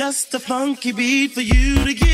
Just a funky beat for you to get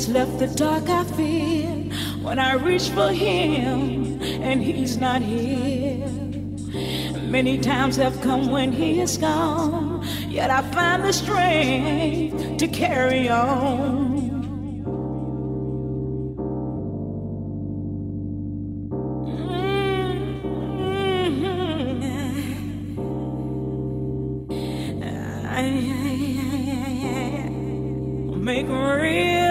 has left the dark I feel when I reach for him and he's not here. Many times have come when he is gone, yet I find the strength to carry on. Mm-hmm. woman you'll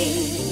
find.